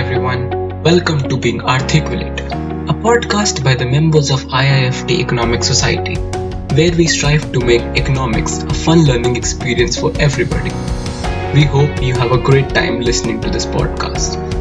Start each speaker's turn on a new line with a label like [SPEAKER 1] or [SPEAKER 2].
[SPEAKER 1] everyone, welcome to Being Articulate, a podcast by the members of IIFT Economic Society, where we strive to make economics a fun learning experience for everybody. We hope you have a great time listening to this podcast.